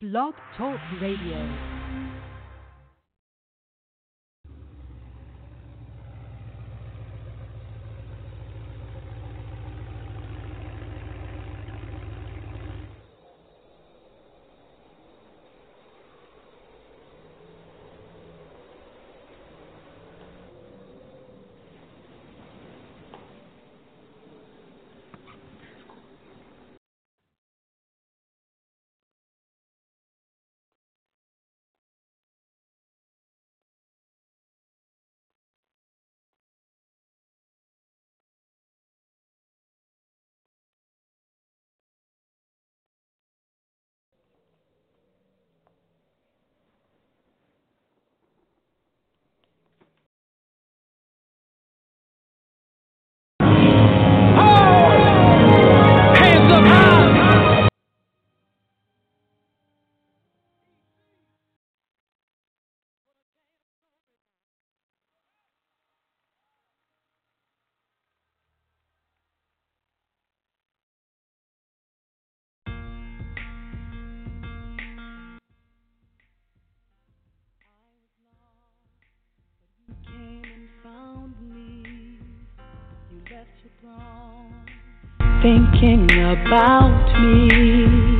Blog Talk Radio. Thinking about me.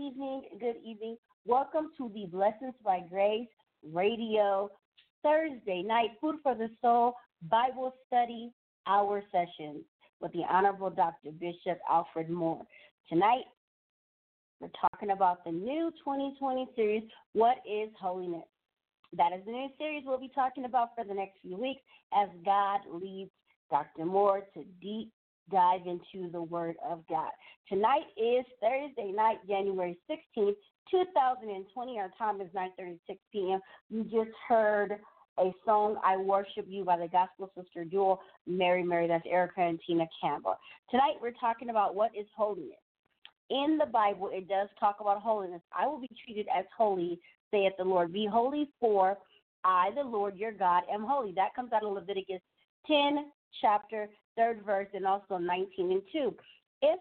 Evening, good evening. Welcome to the Blessings by Grace Radio Thursday night Food for the Soul Bible Study Hour session with the Honorable Dr. Bishop Alfred Moore. Tonight, we're talking about the new 2020 series, What is Holiness? That is the new series we'll be talking about for the next few weeks as God leads Dr. Moore to deep dive into the Word of God. Tonight is Thursday night, January 16th, 2020. Our time is 9:36 p.m. You just heard a song, "I Worship You" by the Gospel Sister Duo, Mary Mary. That's Erica and Tina Campbell. Tonight we're talking about what is holiness. In the Bible, it does talk about holiness. I will be treated as holy, saith the Lord. Be holy, for I, the Lord your God, am holy. That comes out of Leviticus 10, chapter, third verse, and also 19 and 2. If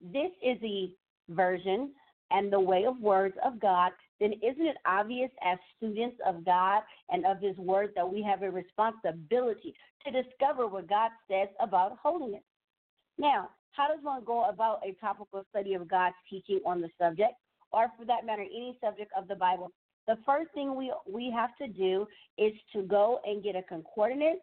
this is the version and the way of words of God, then isn't it obvious as students of God and of His Word that we have a responsibility to discover what God says about holiness? Now, how does one go about a topical study of God's teaching on the subject, or for that matter, any subject of the Bible? The first thing we we have to do is to go and get a concordance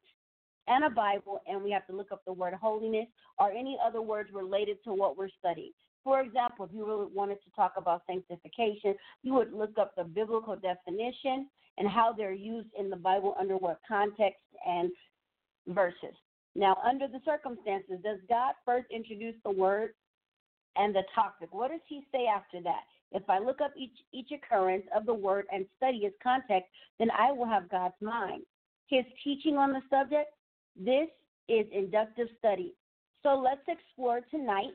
and a Bible, and we have to look up the word holiness or any other words related to what we're studying. For example, if you really wanted to talk about sanctification, you would look up the biblical definition and how they're used in the Bible under what context and verses. Now, under the circumstances, does God first introduce the word and the topic? What does he say after that? If I look up each, each occurrence of the word and study its context, then I will have God's mind. His teaching on the subject, this is inductive study. So let's explore tonight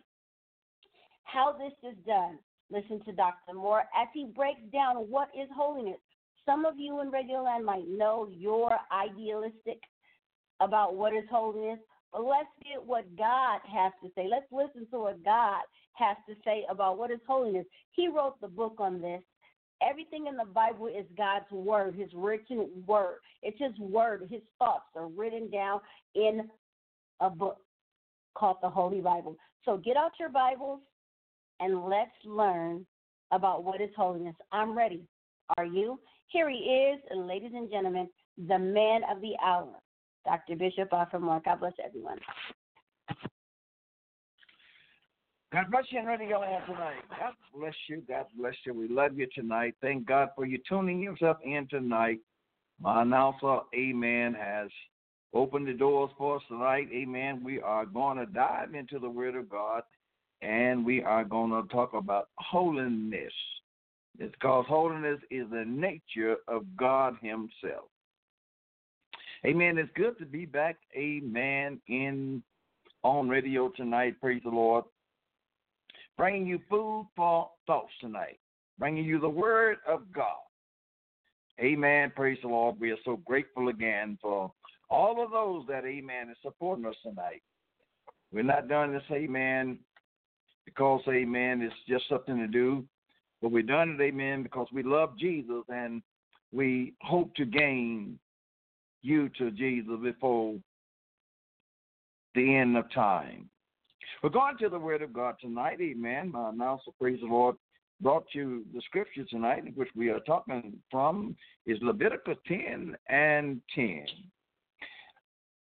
how this is done. Listen to Dr. Moore as he breaks down what is holiness. Some of you in regular land might know you're idealistic about what is holiness, but let's get what God has to say. Let's listen to what God has to say about what is holiness. He wrote the book on this. Everything in the Bible is God's word, his written word. It's his word. His thoughts are written down in a book called the Holy Bible. So get out your Bibles and let's learn about what is holiness. I'm ready. Are you? Here he is, ladies and gentlemen, the man of the hour, Dr. Bishop Alfred Moore. God bless everyone. God bless you and Radio tonight. God bless you. God bless you. We love you tonight. Thank God for you tuning yourself in tonight. My announcer, Amen, has opened the doors for us tonight. Amen. We are going to dive into the Word of God and we are going to talk about holiness. It's because holiness is the nature of God Himself. Amen. It's good to be back, amen, in on radio tonight. Praise the Lord. Bringing you food for thoughts tonight. Bringing you the Word of God. Amen. Praise the Lord. We are so grateful again for all of those that, amen, is supporting us tonight. We're not doing this, amen, because, amen, it's just something to do. But we're doing it, amen, because we love Jesus and we hope to gain you to Jesus before the end of time. We're going to the Word of God tonight, amen. My announcer, praise the Lord, brought you the scripture tonight, which we are talking from, is Leviticus 10 and 10.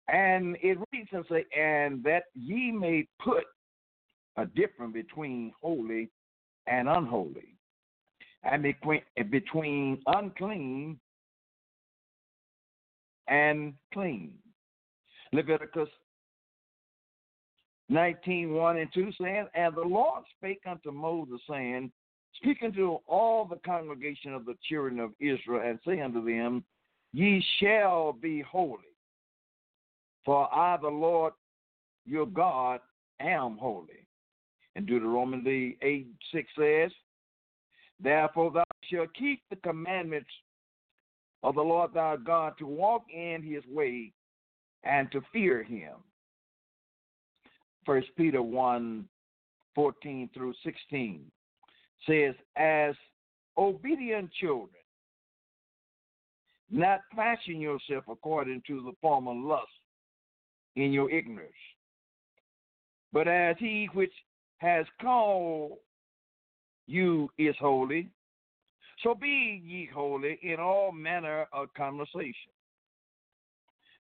And it reads and say, and that ye may put a difference between holy and unholy, and between unclean and clean. Leviticus 19, 1 and 2 saying, And the Lord spake unto Moses, saying, Speak unto all the congregation of the children of Israel, and say unto them, Ye shall be holy, for I, the Lord your God, am holy. And Deuteronomy 8, 6 says, Therefore thou shalt keep the commandments of the Lord thy God to walk in his way and to fear him. First Peter 1 14 through 16 says, As obedient children, not fashion yourself according to the former lust in your ignorance, but as he which has called you is holy. So be ye holy in all manner of conversation.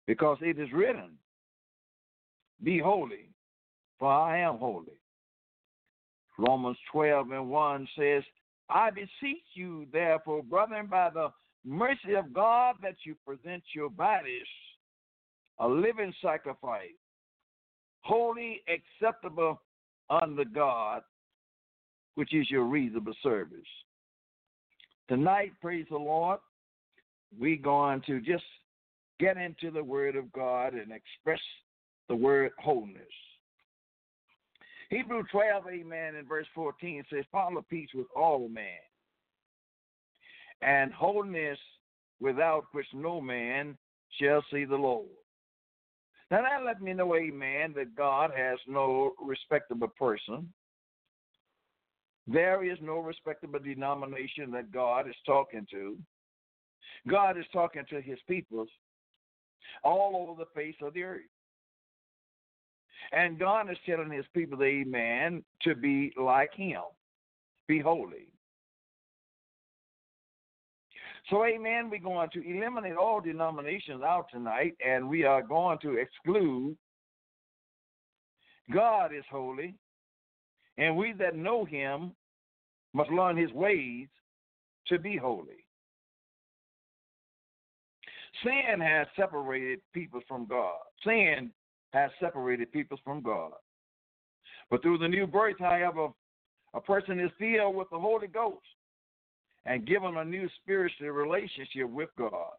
Because it is written, Be holy, for I am holy. Romans 12 and 1 says, I beseech you, therefore, brethren, by the mercy of God, that you present your bodies a living sacrifice, holy, acceptable unto God, which is your reasonable service. Tonight, praise the Lord, we're going to just get into the Word of God and express the word wholeness. Hebrew 12, amen, in verse 14 says, Follow peace with all men, and holiness without which no man shall see the Lord. Now that let me know, amen, that God has no respectable person. There is no respectable denomination that God is talking to. God is talking to his peoples all over the face of the earth. And God is telling his people, amen, to be like him, be holy. So, amen, we're going to eliminate all denominations out tonight, and we are going to exclude God is holy, and we that know him must learn his ways to be holy. Sin has separated people from God. Sin has separated people from God. But through the new birth, however, a person is filled with the Holy Ghost and given a new spiritual relationship with God.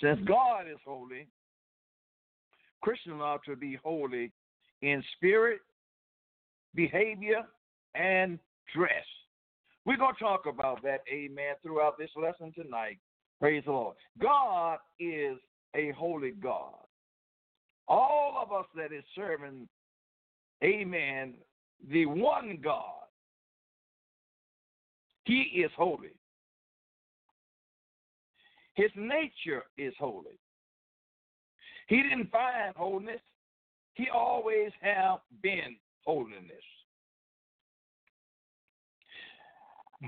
Since God is holy, Christians are to be holy in spirit, behavior, and dress. We're going to talk about that, amen, throughout this lesson tonight. Praise the Lord. God is a holy God. All of us that is serving, amen, the one God, He is holy. His nature is holy. He didn't find holiness. He always have been holiness.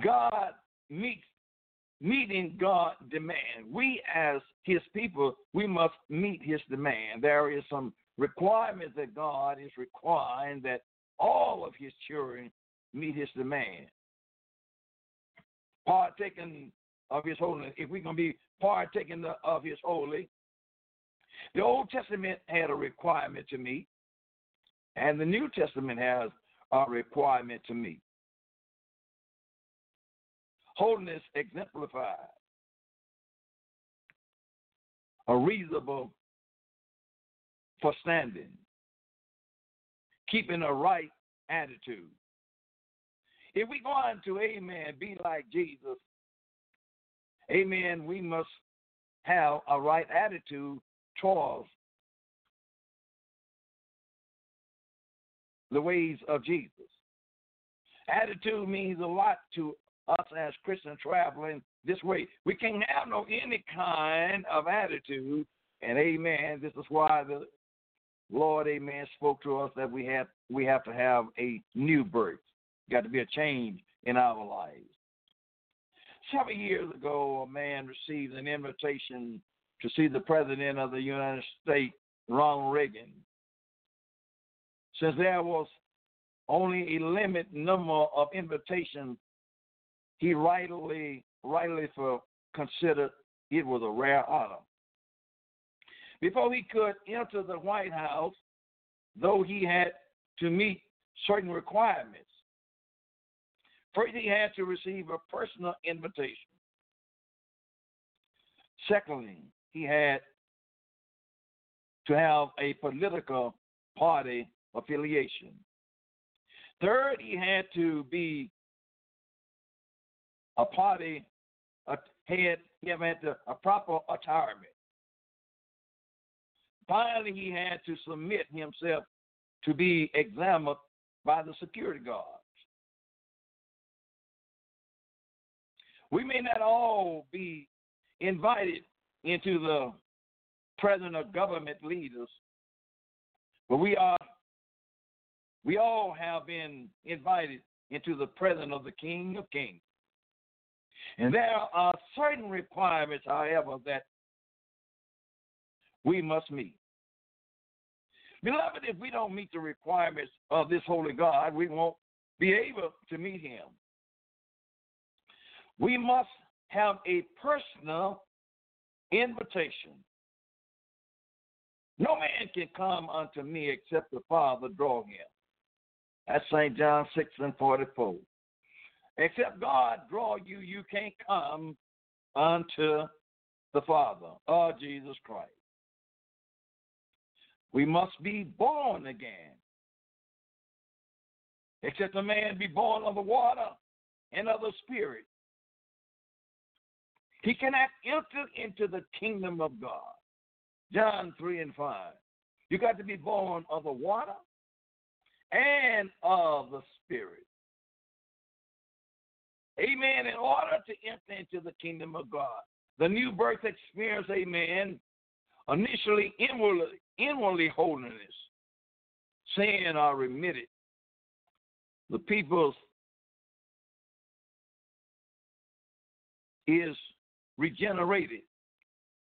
God meets meeting God demand. We as his people, we must meet his demand. There is some requirements that God is requiring that all of his children meet his demand. Partaking of his holiness, if we're going to be partaking of his holy, the Old Testament had a requirement to meet, and the New Testament has a requirement to meet holiness exemplified a reasonable for standing, keeping a right attitude. If we going to, amen, be like Jesus, amen, we must have a right attitude towards the ways of Jesus. Attitude means a lot to us as Christians traveling this way. We can't have no any kind of attitude. And amen. This is why the Lord, amen, spoke to us that we have we have to have a new birth. Got to be a change in our lives. Several years ago, a man received an invitation to see the President of the United States, Ronald Reagan. Since there was only a limited number of invitations he rightly, rightly for considered it was a rare honor. Before he could enter the White House, though he had to meet certain requirements, first he had to receive a personal invitation. Secondly, he had to have a political party affiliation. Third, he had to be a party a head him a proper retirement. Finally, he had to submit himself to be examined by the security guards. We may not all be invited into the presence of government leaders, but we are we all have been invited into the presence of the King of Kings. And there are certain requirements, however, that we must meet. Beloved, if we don't meet the requirements of this holy God, we won't be able to meet him. We must have a personal invitation. No man can come unto me except the Father draw him. That's St. John 6 and 44. Except God draw you, you can't come unto the Father or Jesus Christ. We must be born again. Except a man be born of the water and of the Spirit. He cannot enter into the kingdom of God. John 3 and 5. You got to be born of the water and of the Spirit. Amen. In order to enter into the kingdom of God, the new birth experience, amen, initially inwardly, inwardly holiness, sin are remitted. The people's is regenerated,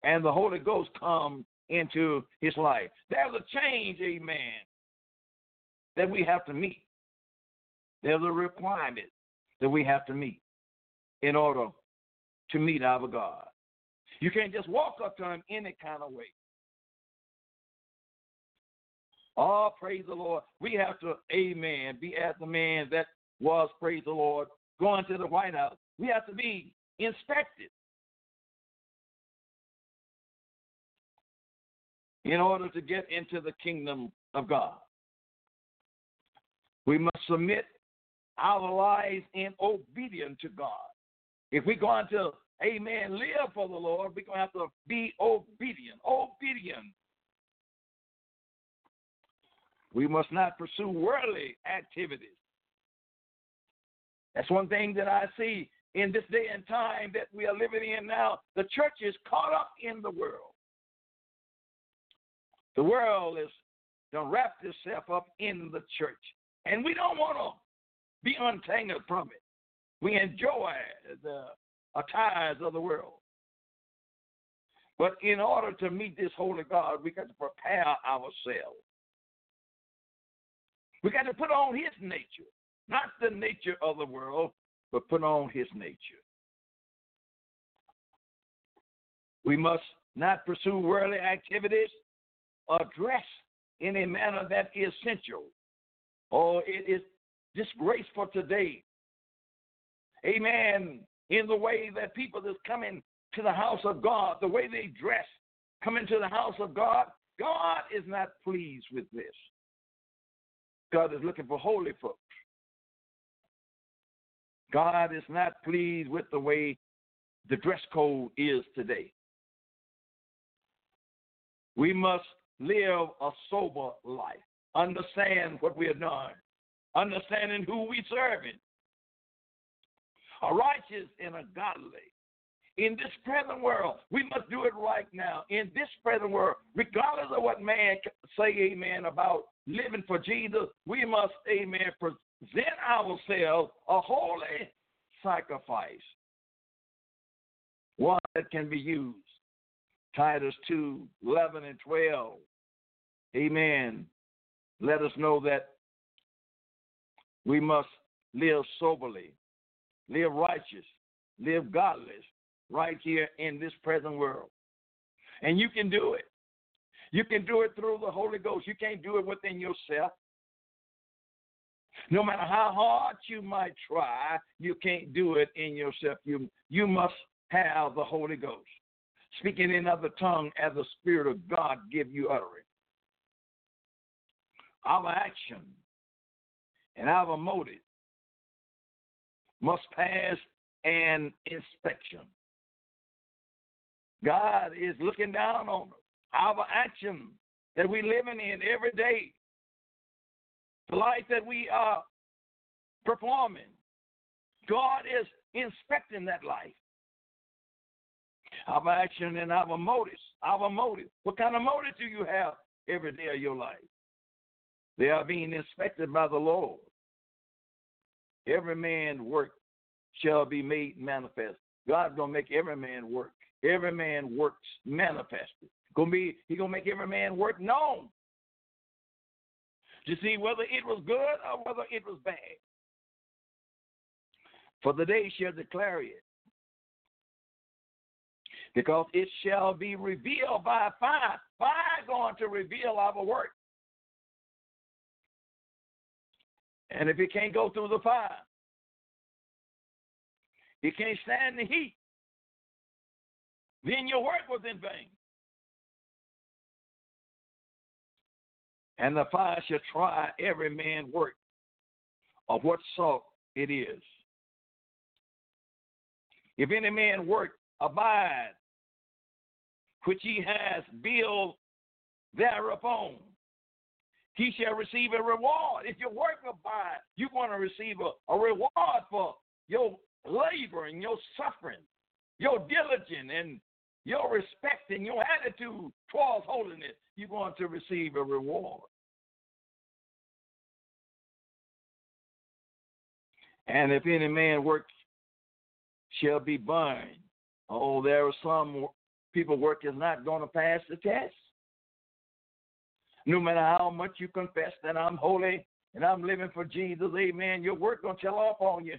and the Holy Ghost come into his life. There's a change, amen, that we have to meet. There's a requirement that we have to meet in order to meet our God. You can't just walk up to him any kind of way. Oh, praise the Lord. We have to, amen, be as the man that was, praise the Lord, going to the White House. We have to be inspected in order to get into the kingdom of God. We must submit our lives in obedience to God. If we're going to, amen, live for the Lord, we're going to have to be obedient. Obedient. We must not pursue worldly activities. That's one thing that I see in this day and time that we are living in now. The church is caught up in the world. The world is to wrap itself up in the church. And we don't want to be untangled from it. We enjoy the uh, ties of the world. But in order to meet this holy God, we got to prepare ourselves. We got to put on his nature, not the nature of the world, but put on his nature. We must not pursue worldly activities or dress in a manner that is sensual or it is disgraceful today. Amen. In the way that people that's coming to the house of God, the way they dress, coming to the house of God, God is not pleased with this. God is looking for holy folks. God is not pleased with the way the dress code is today. We must live a sober life, understand what we are doing, understanding who we serving, a righteous and a godly. In this present world, we must do it right now. In this present world, regardless of what man say, amen, about living for Jesus, we must, amen, present ourselves a holy sacrifice, one that can be used. Titus 2 11 and 12. Amen. Let us know that we must live soberly, live righteous, live godless right here in this present world. And you can do it. You can do it through the Holy Ghost. You can't do it within yourself. No matter how hard you might try, you can't do it in yourself. You, you must have the Holy Ghost. Speaking in other tongue as the Spirit of God give you utterance. Our action and our motive must pass an inspection. God is looking down on. Our action that we're living in every day the life that we are performing. God is inspecting that life. Our action and our motives. Our motive. What kind of motive do you have every day of your life? They are being inspected by the Lord. every man work shall be made manifest. God's gonna make every man work. Every man works manifested. Gonna be he gonna make every man work known. To see whether it was good or whether it was bad. For the day shall declare it. Because it shall be revealed by fire. Fire going to reveal our work. And if it can't go through the fire, it can't stand the heat, then your work was in vain. And the fire shall try every man's work of what sort it is. If any man work abide, which he has built thereupon, he shall receive a reward. If your work abide, you're going to receive a, a reward for your labor and your suffering, your diligence and your respect and your attitude towards holiness. You're going to receive a reward. And if any man work shall be burned. Oh, there are some people work is not going to pass the test. No matter how much you confess that I'm holy and I'm living for Jesus, amen, your work to tell off on you.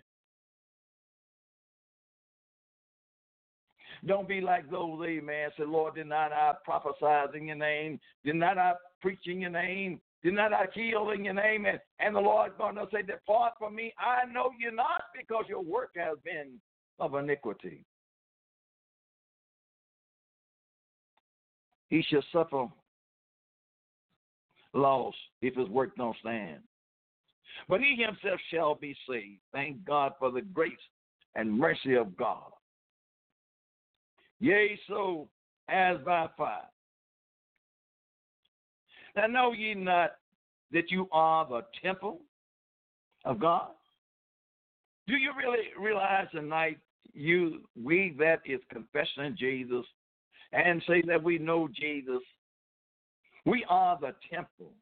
Don't be like those, amen. Say, Lord, did not I prophesy in your name? Did not I preach in your name? Did not I heal in your name? And, and the Lord going to say, Depart from me. I know you not because your work has been of iniquity. He shall suffer loss if his work don't stand. But he himself shall be saved. Thank God for the grace and mercy of God. Yea, so as by fire. Now know ye not that you are the temple of God? Do you really realize tonight, you we that is confessing Jesus and say that we know Jesus, we are the temple,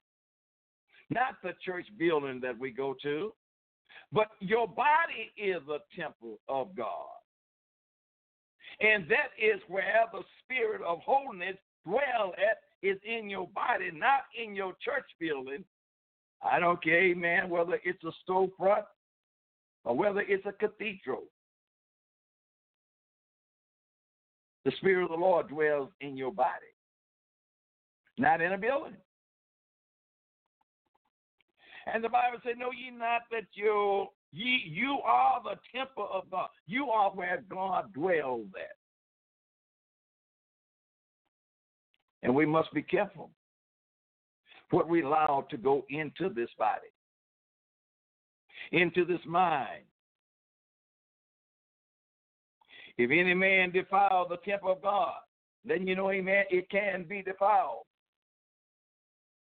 not the church building that we go to, but your body is the temple of God. And that is where the spirit of holiness dwell at is in your body, not in your church building. I don't care, amen, whether it's a storefront or whether it's a cathedral. The Spirit of the Lord dwells in your body, not in a building. And the Bible said, Know ye not that you ye you are the temple of God. You are where God dwells at. And we must be careful what we allow to go into this body into this mind. If any man defile the temple of God, then you know, amen, it can be defiled.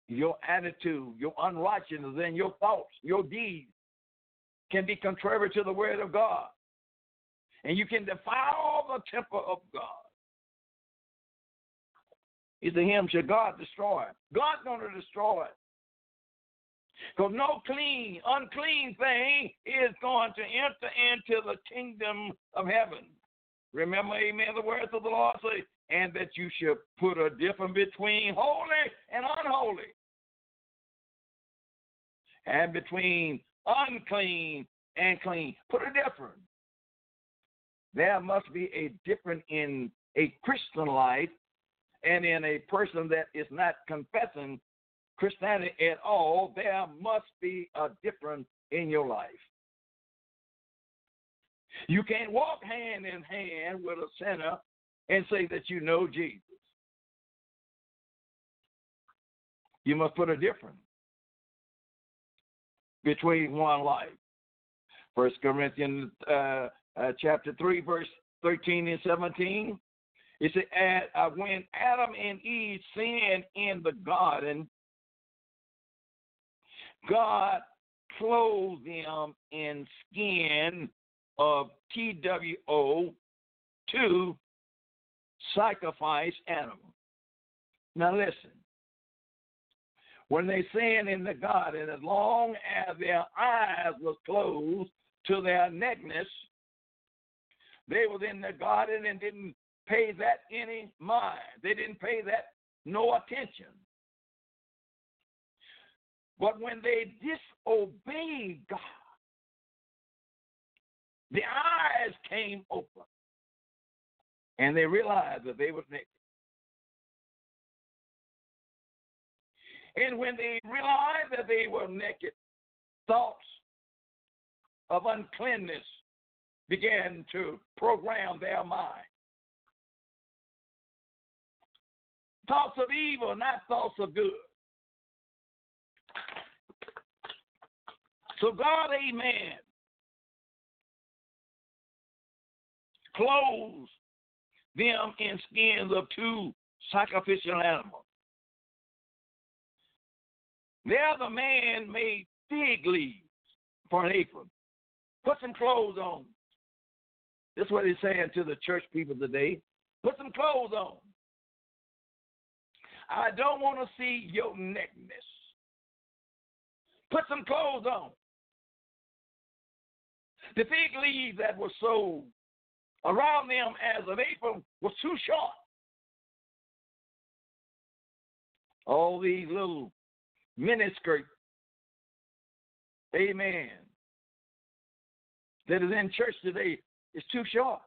Your attitude, your unrighteousness, and your thoughts, your deeds can be contrary to the word of God. And you can defile the temple of God. He said, Him shall God destroy. it? God's going to destroy it. Because no clean, unclean thing is going to enter into the kingdom of heaven. Remember, amen, the words of the Lord say, and that you should put a difference between holy and unholy, and between unclean and clean. Put a difference. There must be a difference in a Christian life and in a person that is not confessing Christianity at all, there must be a difference in your life. You can't walk hand in hand with a sinner and say that you know Jesus. You must put a difference between one life. First Corinthians uh, uh, chapter three, verse thirteen and seventeen. It said, uh, "When Adam and Eve sinned in the garden, God clothed them in skin of TWO to sacrifice animals. Now listen. When they sinned in the garden, as long as their eyes was closed, to their nakedness, they was in the garden and didn't pay that any mind. They didn't pay that no attention. But when they disobeyed God, the eyes came open and they realized that they was naked. And when they realized that they were naked, thoughts of uncleanness began to program their mind. Thoughts of evil, not thoughts of good. So, God, amen, clothes them in skins of two sacrificial animals. There the man made fig leaves for an apron. Put some clothes on. This is what he's saying to the church people today. Put some clothes on. I don't want to see your nakedness. Put some clothes on. The fig leaves that were sold around them as an apron was too short. All these little miniskirt, amen, that is in church today is too short.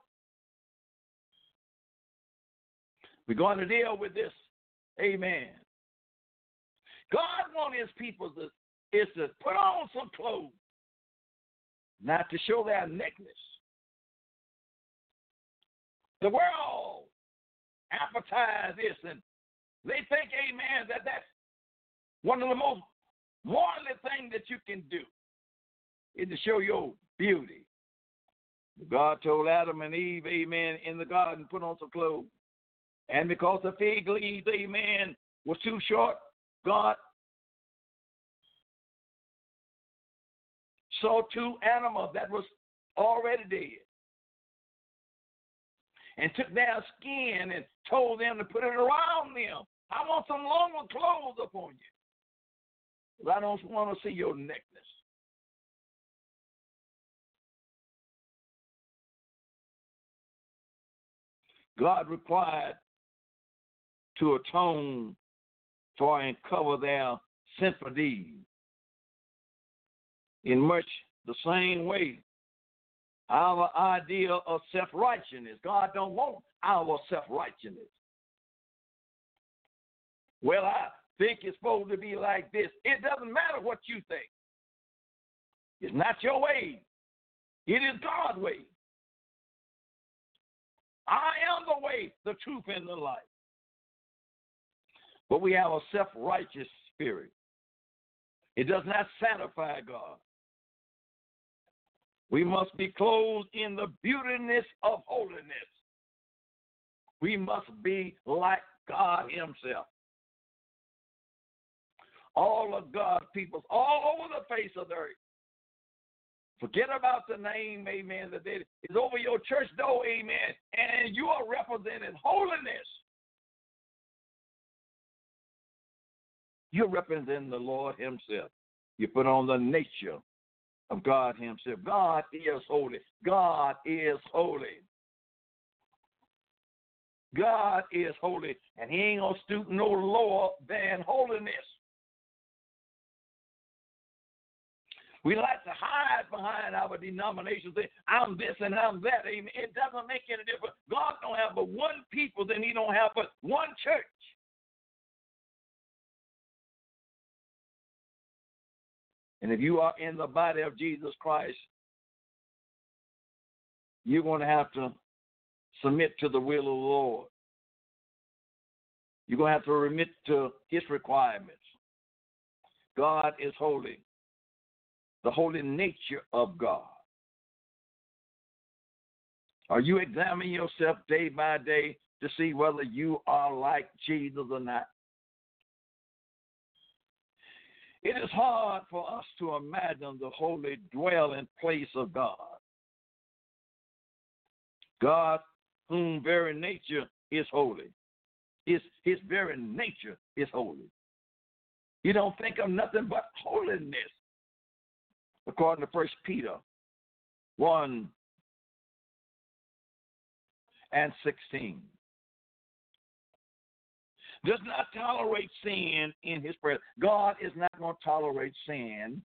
We're going to deal with this, amen. God wants his people to is to put on some clothes, not to show their nakedness. The world advertise this, and they think, amen, that that's one of the most morally things that you can do is to show your beauty. God told Adam and Eve, amen, in the garden, put on some clothes. And because the fig leaves, amen, was too short, God saw two animals that was already dead and took their skin and told them to put it around them. I want some longer clothes upon you. I don't want to see your nakedness. God required to atone for and cover their sinful deeds. In much the same way, our idea of self-righteousness. God don't want our self-righteousness. Well, I think it's supposed to be like this. It doesn't matter what you think. It's not your way. It is God's way. I am the way, the truth, and the life. But we have a self righteous spirit. It does not satisfy God. We must be clothed in the beautiness of holiness. We must be like God Himself. All of God's people, all over the face of the earth. Forget about the name, amen, that is over your church door, amen, and you are representing holiness. You're representing the Lord Himself. You put on the nature of God Himself. God is holy. God is holy. God is holy, and He ain't gonna stoop no lower than holiness. We like to hide behind our denominations. I'm this and I'm that. Amen. It doesn't make any difference. God don't have but one people, then He don't have but one church. And if you are in the body of Jesus Christ, you're going to have to submit to the will of the Lord. You're going to have to remit to his requirements. God is holy, the holy nature of God. Are you examining yourself day by day to see whether you are like Jesus or not? It is hard for us to imagine the holy dwelling place of God. God, whom very nature is holy. His, his very nature is holy. You don't think of nothing but holiness. According to First Peter 1 and 16. Does not tolerate sin in his presence. God is not going to tolerate sin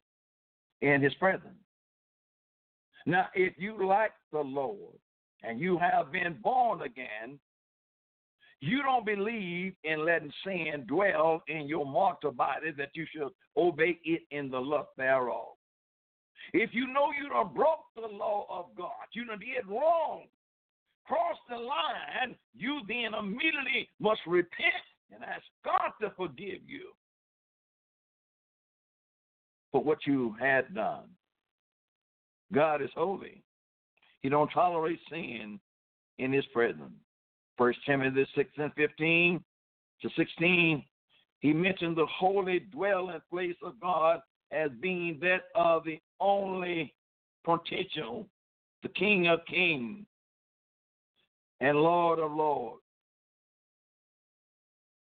in his presence. Now, if you like the Lord and you have been born again, you don't believe in letting sin dwell in your mortal body that you should obey it in the lust thereof. If you know you done broke the law of God, you done did wrong, cross the line, you then immediately must repent and ask God to forgive you for what you had done. God is holy. He don't tolerate sin in his presence. First Timothy 6 and 15 to 16, he mentioned the holy dwelling place of God as being that of the only Potentate, the King of Kings and Lord of Lords,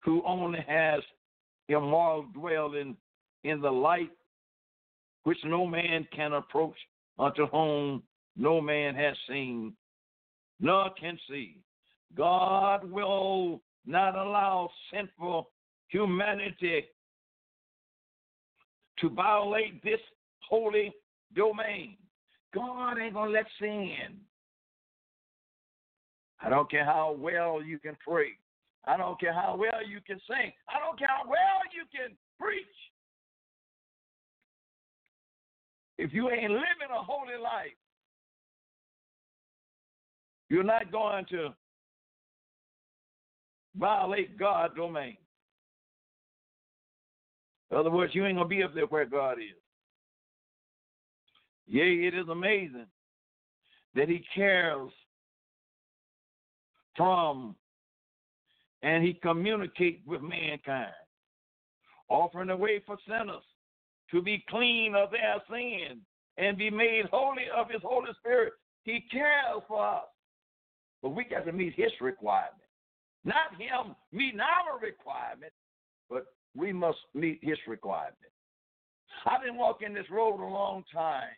who only has immoral dwelling in the light which no man can approach, unto whom no man has seen, nor can see. God will not allow sinful humanity to violate this holy domain. God ain't going to let sin. I don't care how well you can pray. I don't care how well you can sing. I don't care how well you can preach. If you ain't living a holy life, you're not going to violate God's domain. In other words, you ain't going to be up there where God is. Yea, it is amazing that He cares from and He communicates with mankind, offering a way for sinners to be clean of their sins and be made holy of His Holy Spirit. He cares for us, but we got to meet His requirement. Not Him meeting our requirement, but we must meet His requirement. I've been walking this road a long time.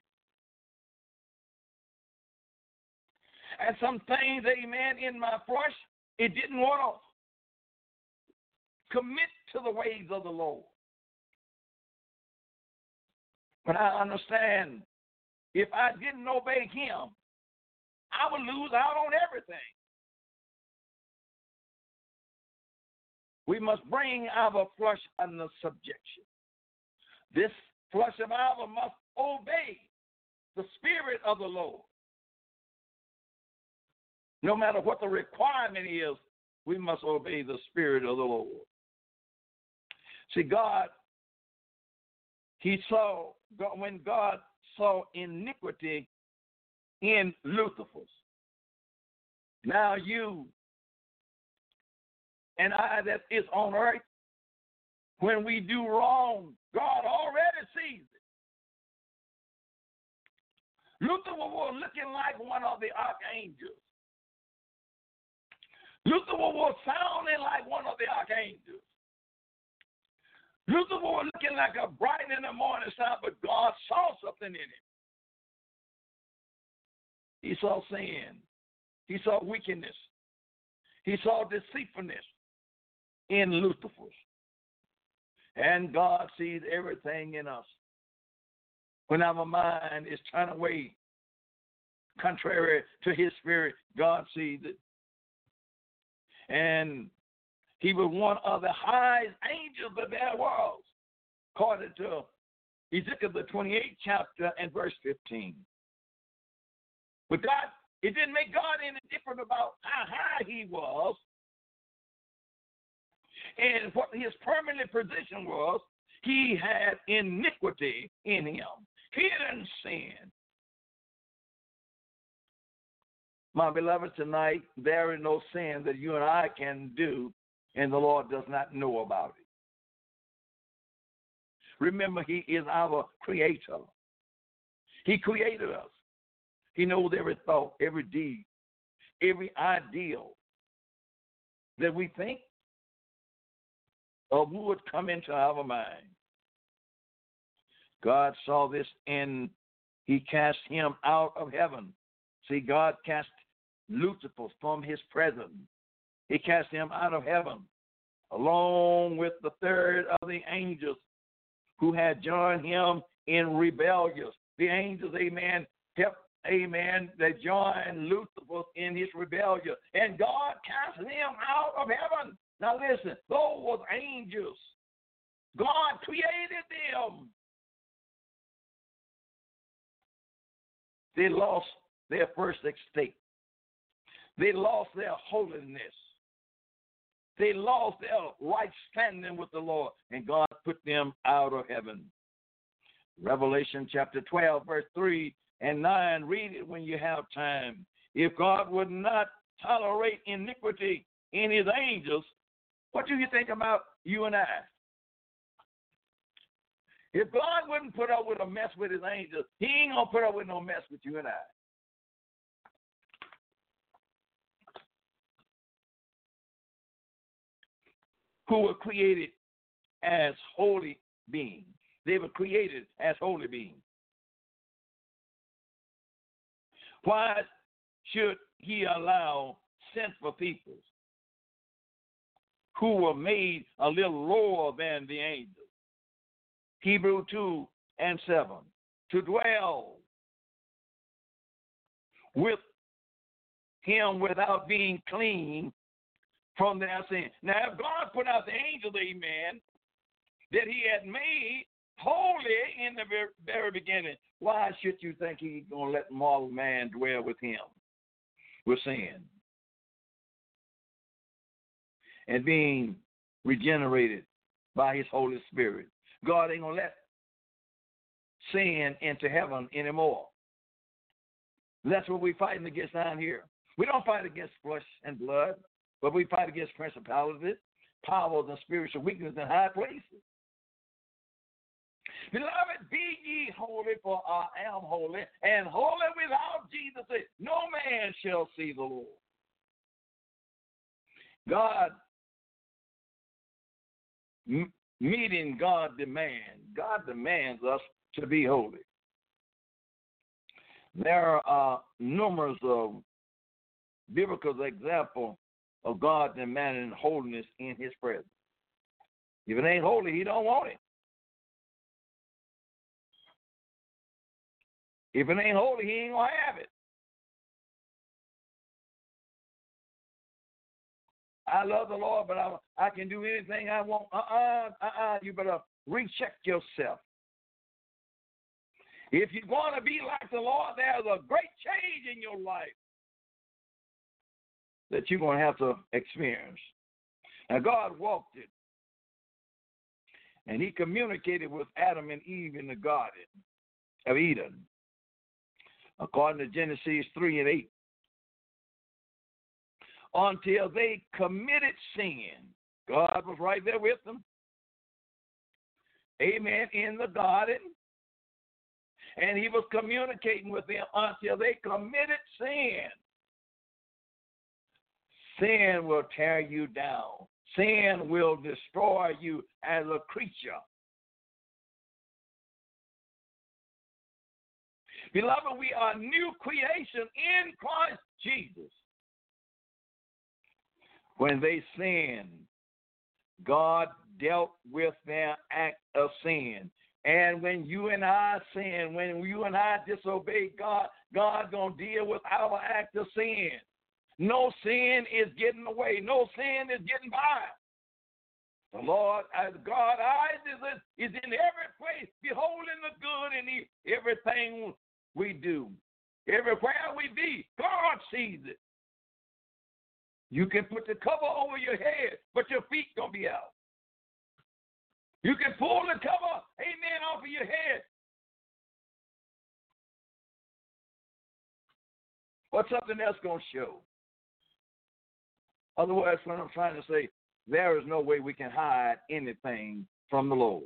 And some things, amen, in my flesh, it didn't want to commit to the ways of the Lord. But I understand if I didn't obey him, I would lose out on everything. We must bring our flesh under subjection. This flesh of ours must obey the Spirit of the Lord. No matter what the requirement is, we must obey the Spirit of the Lord. See, God, He saw, when God saw iniquity in Lucifer's, now you and I that is on earth, when we do wrong, God already sees it. Lucifer was looking like one of the archangels. Lucifer was sounding like one of the archangels. Lucifer was looking like a bright in the morning star, but God saw something in him. He saw sin. He saw wickedness. He saw deceitfulness in Lucifer. And God sees everything in us. When our mind is turned away, contrary to his spirit, God sees it. And he was one of the highest angels that there was, according to Ezekiel the 28th chapter and verse 15. But God, it didn't make God any different about how high he was and what his permanent position was, he had iniquity in him, hidden sin. My beloved, tonight, there is no sin that you and I can do, and the Lord does not know about it. Remember, He is our creator. He created us. He knows every thought, every deed, every ideal that we think of would come into our mind. God saw this and he cast him out of heaven. See, God cast Lucifer from his presence. He cast him out of heaven, along with the third of the angels who had joined him in rebellion. The angels, amen, kept, amen, they joined Lucifer in his rebellion. And God cast them out of heaven. Now listen, those were angels. God created them. They lost their first estate. They lost their holiness. They lost their right standing with the Lord, and God put them out of heaven. Revelation chapter 12, verse 3 and 9. Read it when you have time. If God would not tolerate iniquity in his angels, what do you think about you and I? If God wouldn't put up with a mess with his angels, he ain't going to put up with no mess with you and I. Who were created as holy beings. They were created as holy beings. Why should he allow sinful people who were made a little lower than the angels? Hebrew 2 and 7, to dwell with him without being clean from their sin. Now, if God put out the angel, amen, that he had made holy in the very, beginning, why should you think he's going to let mortal man dwell with him with sin? And being regenerated by his Holy Spirit. God ain't gonna let sin into heaven anymore. That's what we're fighting against down here. We don't fight against flesh and blood, but we fight against principalities, powers, and spiritual weakness in high places. Beloved, be ye holy, for I am holy, and holy without Jesus no man shall see the Lord. God meeting God demand. God demands us to be holy. There are numerous of biblical examples of God demanding holiness in His presence. If it ain't holy, He don't want it. If it ain't holy, He ain't gonna have it. I love the Lord, but I, I can do anything I want. Uh uh-uh, uh. You better recheck yourself. If you want to be like the Lord, there's a great change in your life that you're going to have to experience. Now, God walked it, and He communicated with Adam and Eve in the Garden of Eden, according to Genesis 3 and 8 until they committed sin. God was right there with them. Amen. In the garden. And he was communicating with them until they committed sin. Sin will tear you down. Sin will destroy you as a creature. Beloved, we are new creation in Christ Jesus. When they sinned, God dealt with their act of sin. And when you and I sin, when you and I disobey God, God gonna deal with our act of sin. No sin is getting away. No sin is getting by. The Lord, uh, as God eyes is, is in every place, beholding the good in everything we do. Everywhere we be, God sees it. You can put the cover over your head, but your feet gonna be out. You can pull the cover, amen, off of your head. But something else gonna show. Otherwise, what I'm trying to say, there is no way we can hide anything from the Lord.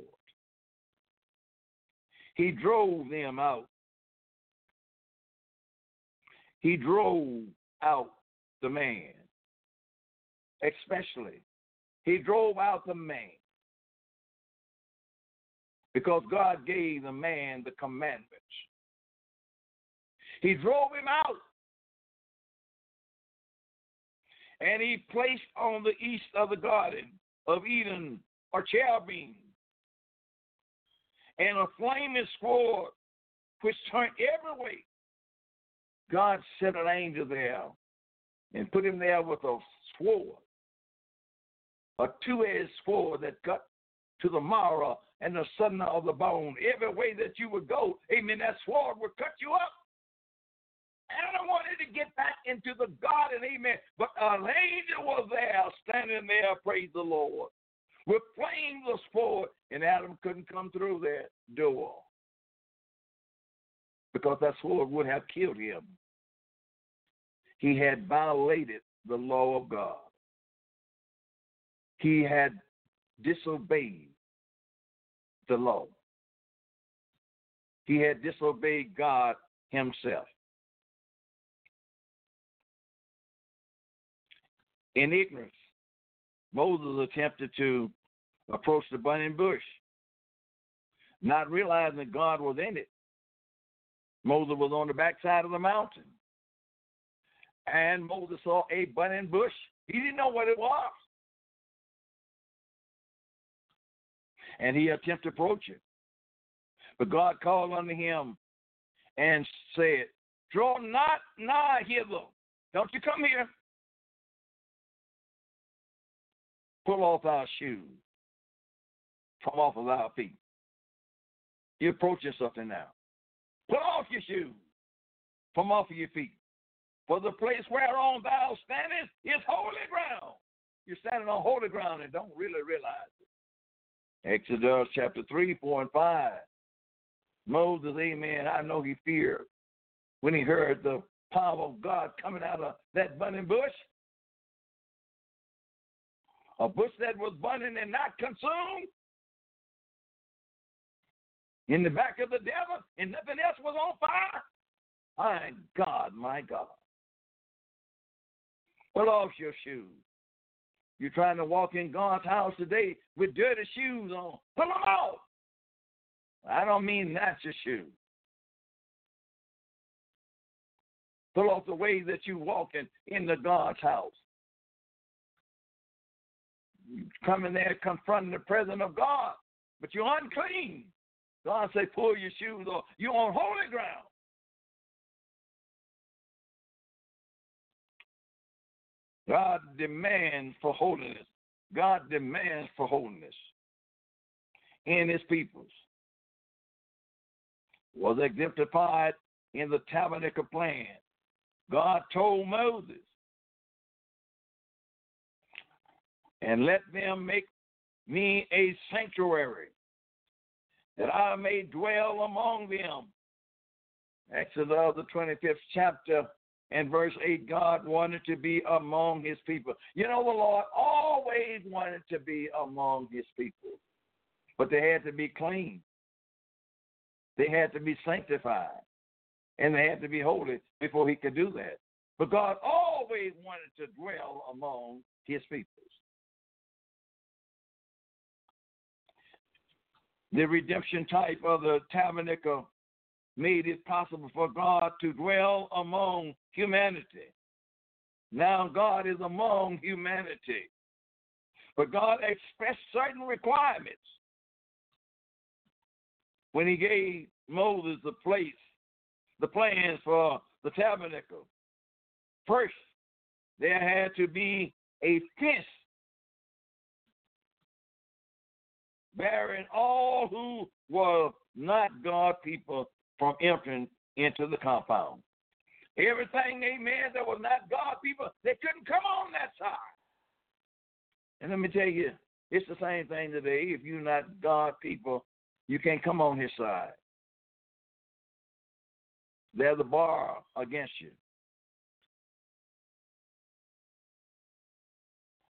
He drove them out. He drove out the man especially. He drove out the man because God gave the man the commandments. He drove him out. And he placed on the east of the garden of Eden a cherubim and a flaming sword which turned every way. God sent an angel there and put him there with a sword, a two edged sword that cut to the marrow and the center of the bone. Every way that you would go, amen, that sword would cut you up. Adam wanted to get back into the garden, amen. But an angel was there, standing there, praise the Lord, with flames of sword, and Adam couldn't come through that door because that sword would have killed him. He had violated the law of God. He had disobeyed the law. He had disobeyed God himself. In ignorance, Moses attempted to approach the burning bush, not realizing that God was in it. Moses was on the backside of the mountain. And Moses saw a burning bush. He didn't know what it was. And he attempted to approach it. But God called unto him and said, Draw not nigh hither. Don't you come here. Pull off our shoes from off of our feet. You're approaching something now. Put off your shoes from off of your feet. For the place whereon thou standest is holy ground. You're standing on holy ground and don't really realize it. Exodus chapter 3, 4, and 5. Moses, amen, I know he feared when he heard the power of God coming out of that burning bush. A bush that was burning and not consumed. In the back of the devil, and nothing else was on fire. My God, my God. Pull off your shoes. You're trying to walk in God's house today with dirty shoes on. Pull them off. I don't mean that's your shoes. Pull off the way that you walk in, in the God's house. In there confronting the presence of God, but you're unclean. God say, pull your shoes off. You're on holy ground. God demands for holiness. God demands for holiness in his peoples. Was exemplified in the tabernacle plan. God told Moses, and let them make me a sanctuary that I may dwell among them. Exodus, the 25th chapter, and verse 8, God wanted to be among his people. You know, the Lord always wanted to be among his people, but they had to be clean, they had to be sanctified, and they had to be holy before he could do that. But God always wanted to dwell among his people. The redemption type of the tabernacle made it possible for God to dwell among humanity. Now God is among humanity. But God expressed certain requirements when he gave Moses the place, the plans for the tabernacle. First, there had to be a fence bearing all who were not God people from entering into the compound. Everything, amen, that was not God people, they couldn't come on that side. And let me tell you, it's the same thing today. If you're not God people, you can't come on his side. There's a bar against you.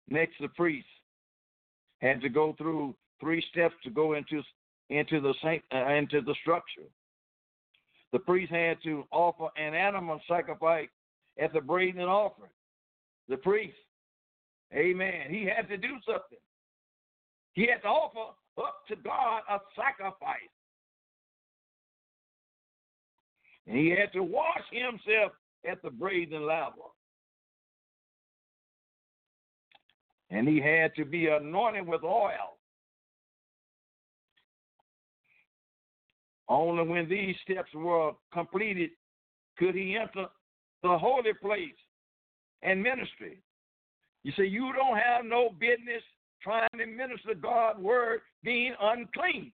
Next, the priest had to go through three steps to go into into the uh, into the structure. The priest had to offer an animal sacrifice at the brazen offering. The priest, Amen. He had to do something. He had to offer up to God a sacrifice. And he had to wash himself at the brazen laver. And he had to be anointed with oil. Only when these steps were completed could he enter the holy place and ministry. You see, you don't have no business trying to minister God's word being unclean.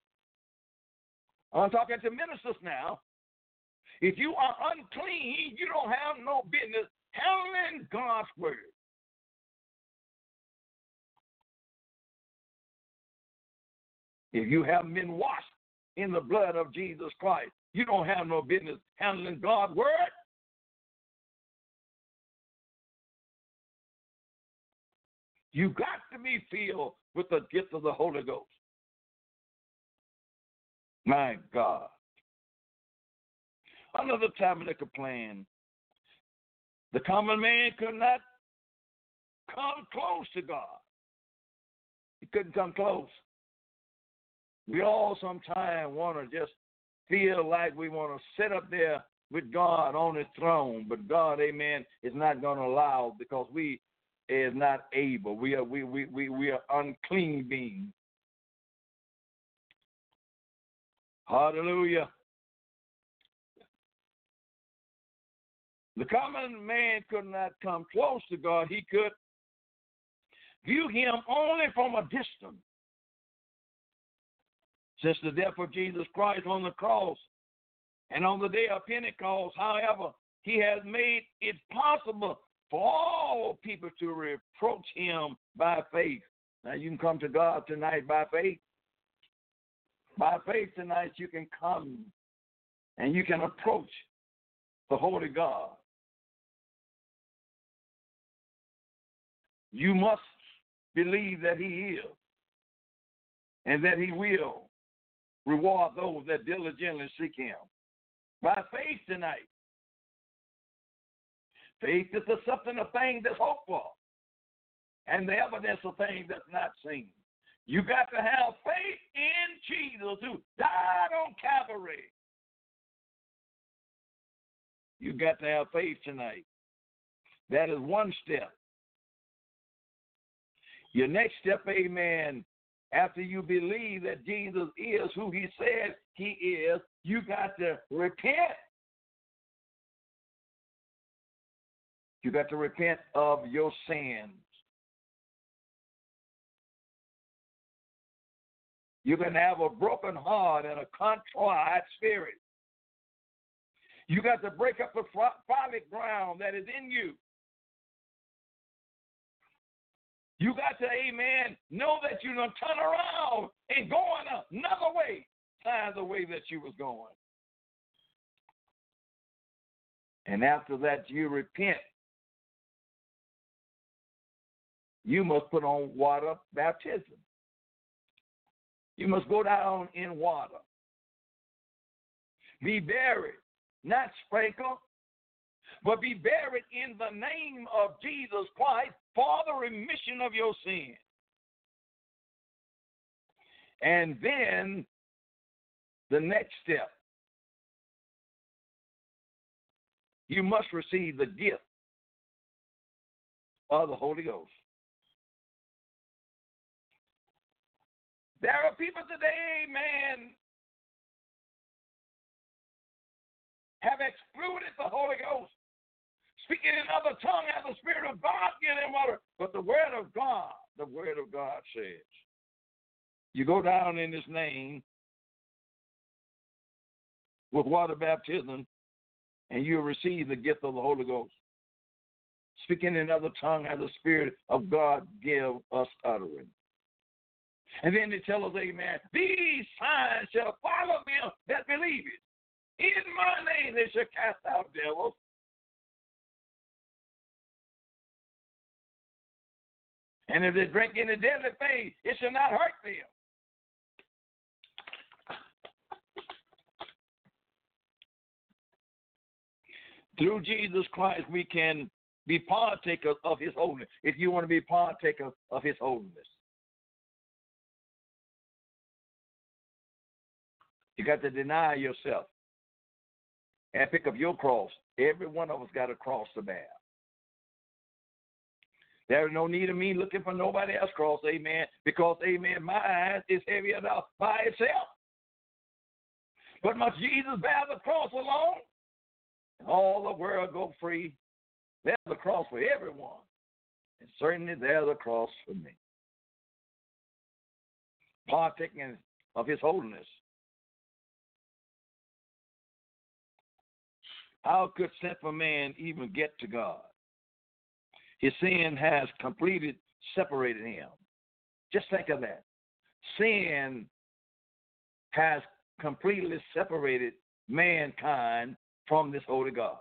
I'm talking to ministers now. If you are unclean, you don't have no business handling God's word. If you haven't been washed in the blood of Jesus Christ, you don't have no business handling God's word. You got to be filled with the gift of the Holy Ghost. My God. Another tabernacle plan, the common man could not come close to God. He couldn't come close. We all sometimes want to just feel like we want to sit up there with God on his throne, but God, amen, is not going to allow because we is not able. We are we we we, we are unclean beings. Hallelujah. The common man could not come close to God. He could view him only from a distance. Since the death of Jesus Christ on the cross and on the day of Pentecost, however, he has made it possible for all people to reproach him by faith. Now you can come to God tonight by faith. By faith tonight you can come and you can approach the Holy God. You must believe that he is and that he will reward those that diligently seek him. By faith tonight. Faith is the something of things that's hoped for, and the evidence of things that's not seen. You got to have faith in Jesus who died on Calvary. You got to have faith tonight. That is one step. Your next step, amen, after you believe that Jesus is who he said he is, you got to repent. You got to repent of your sins. You can have a broken heart and a contrite spirit. You got to break up the folly ground that is in you. You got to, amen, know that you're going to turn around and go another way, sign the way that you was going. And after that, you repent. You must put on water baptism. You must go down in water. Be buried, not sprinkled, but be buried in the name of Jesus Christ for the remission of your sin. And then the next step you must receive the gift of the Holy Ghost. There are people today, man, have excluded the Holy Ghost speaking in other tongue as the Spirit of God give them water. But the Word of God, the Word of God says, you go down in His name with water baptism, and you receive the gift of the Holy Ghost. Speaking in other tongue as the Spirit of God give us utterance. And then they tell us, Amen, these signs shall follow them that believe it. In my name they shall cast out devils. And if they drink any deadly thing, it shall not hurt them. Through Jesus Christ, we can be partakers of his holiness. If you want to be partaker of his holiness, you got to deny yourself. and pick up your cross. Every one of us got a cross to bear. There's no need of me looking for nobody else cross, amen, because, amen, mine is heavy enough by itself. But must Jesus bear the cross alone? And all the world go free. There's a cross for everyone. And certainly there's a cross for me. Partaking of his holiness. How could sinful man even get to God? His sin has completed separated him. Just think of that. Sin has completely separated mankind from this holy God.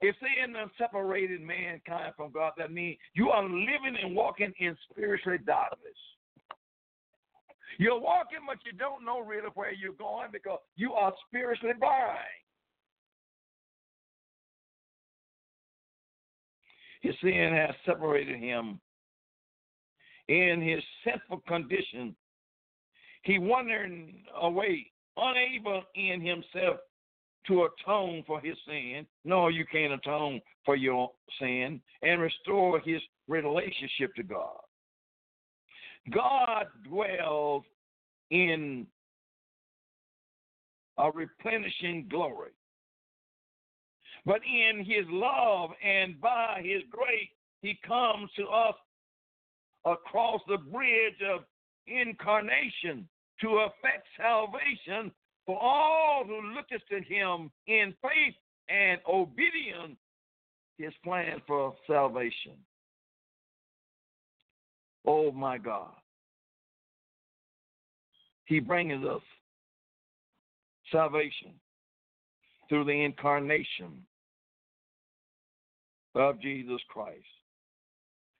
If sin has separated mankind from God, that means you are living and walking in spiritual darkness. You're walking, but you don't know really where you're going because you are spiritually blind. His sin has separated him in his sinful condition. He wandered away, unable in himself to atone for his sin. No, you can't atone for your sin and restore his relationship to God. God dwells in a replenishing glory. But in his love and by his grace, he comes to us across the bridge of incarnation to effect salvation for all who looketh to him in faith and obedience, his plan for salvation. Oh my God. He brings us salvation through the incarnation of Jesus Christ.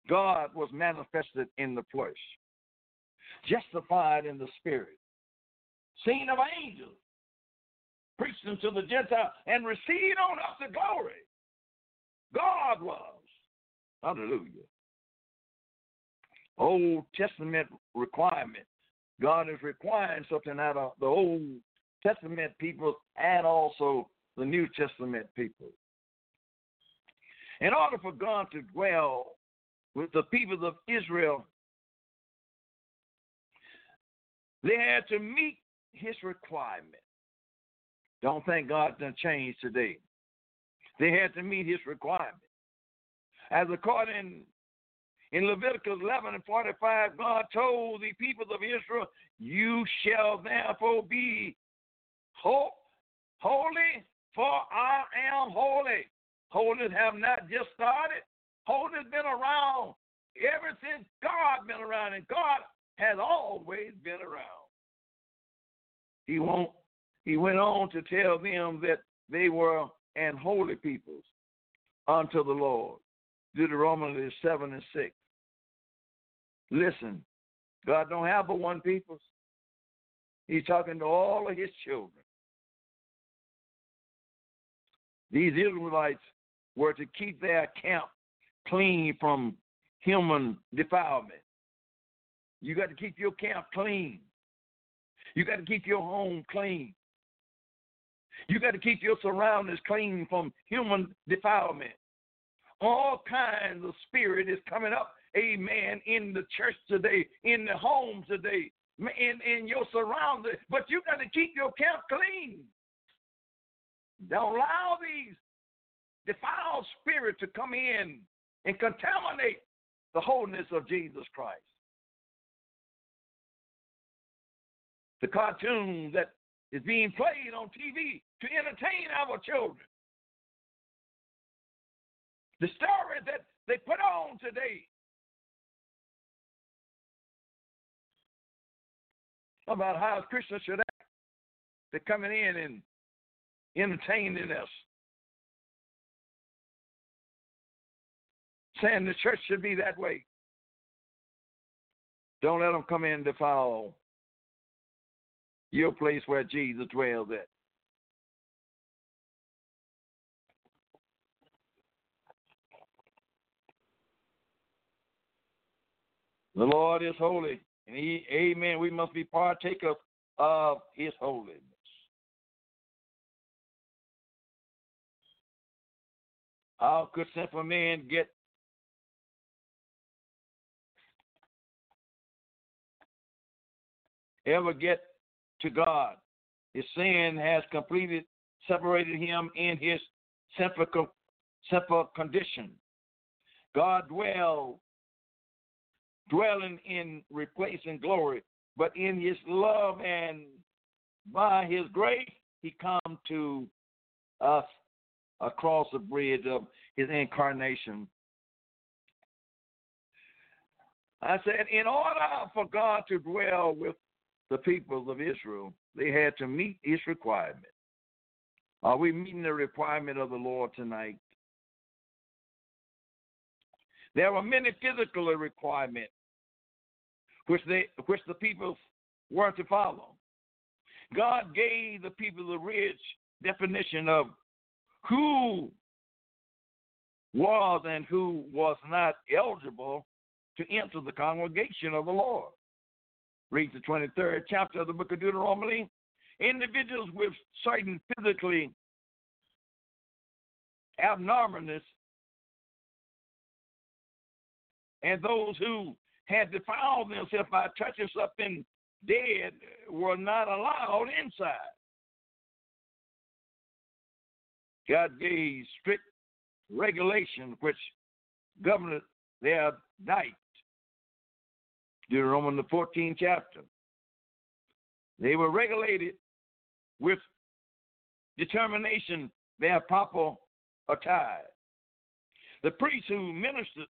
God was manifested in the flesh, justified in the spirit, seen of angels, preached unto the Gentiles, and received on us the glory. God was. Hallelujah. Old Testament requirement. God is requiring something out of the Old Testament people and also the New Testament people. In order for God to dwell with the people of Israel, they had to meet his requirement. Don't think God done changed today. They had to meet his requirement. As according in Leviticus 11 and 45, God told the people of Israel, You shall therefore be holy, for I am holy. Holiness have not just started. Holiness been around ever since God been around, and God has always been around. He won't. He went on to tell them that they were an holy peoples unto the Lord. Deuteronomy 7 and 6. Listen, God don't have but one people. He's talking to all of his children. These Israelites were to keep their camp clean from human defilement. You got to keep your camp clean. You got to keep your home clean. You got to keep your surroundings clean from human defilement. All kinds of spirit is coming up, amen, in the church today, in the home today, in, in your surroundings. But you got to keep your camp clean. Don't allow these defiled spirits to come in and contaminate the wholeness of Jesus Christ. The cartoon that is being played on TV to entertain our children. The stories that they put on today about how Christians should act. They're coming in and entertaining us. saying the church should be that way. Don't let them come in and defile your place where Jesus dwells at. The Lord is holy, and he, Amen. We must be partakers of His holiness. How could sinful men get ever get to God? His sin has completely separated him in his sinful, sinful condition. God dwell, dwelling in replacing glory, but in his love and by his grace, he come to us across the bridge of his incarnation. I said, in order for God to dwell with the people of Israel, they had to meet his requirement. Are we meeting the requirement of the Lord tonight? There were many physical requirements which they which the people were to follow. God gave the people the rich definition of who was and who was not eligible to enter the congregation of the Lord. Read the 23rd chapter of the book of Deuteronomy. Individuals with certain physically abnormalness and those who had defiled themselves by touching something dead were not allowed inside. God gave strict regulation which governed their diet. Deuteronomy the 14th chapter. They were regulated with determination their proper attire. The priest who ministered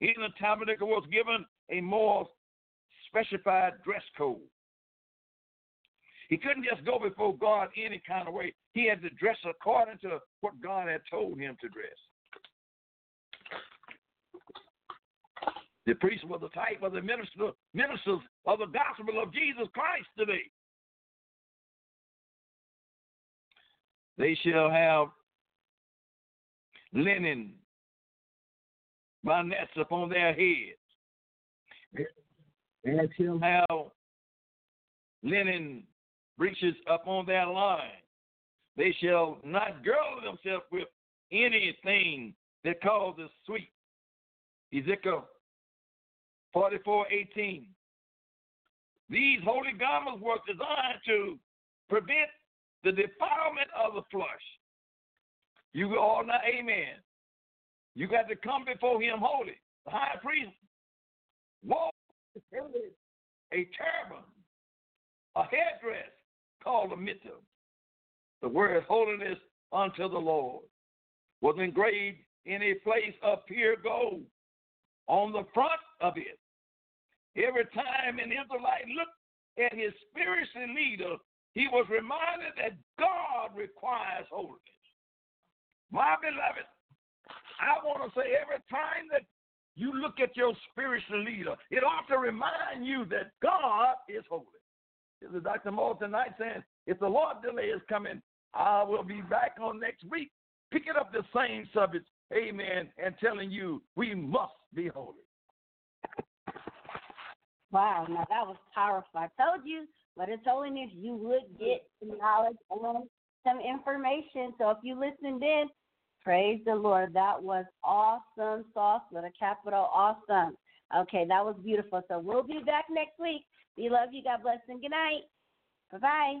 in the tabernacle was given a more specified dress code. He couldn't just go before God any kind of way. He had to dress according to what God had told him to dress. The priest was the type of the minister, ministers of the gospel of Jesus Christ today. They shall have linen bonnets upon their heads. They shall have linen breeches upon their loins. They shall not girdle themselves with anything that causes sweet. Ezekiel 44 18. These holy garments were designed to prevent the defilement of the flesh. You all know, amen. You got to come before him holy. The high priest wore a turban, a headdress called a mitzvah. The word holiness unto the Lord was engraved in a place of pure gold on the front of it. Every time an Israelite looked at his spiritual leader, he was reminded that God requires holiness. My beloved, I want to say every time that you look at your spiritual leader, it ought to remind you that God is holy. This is Dr. Moore tonight saying, if the Lord delay is coming, I will be back on next week, picking up the same subject, amen, and telling you we must be holy. Wow, now that was powerful. I told you, but it's holiness you would get some knowledge and some information. So if you listened in, praise the Lord. That was awesome sauce with a capital awesome. Okay, that was beautiful. So we'll be back next week. We love you. God bless and good night. Bye bye.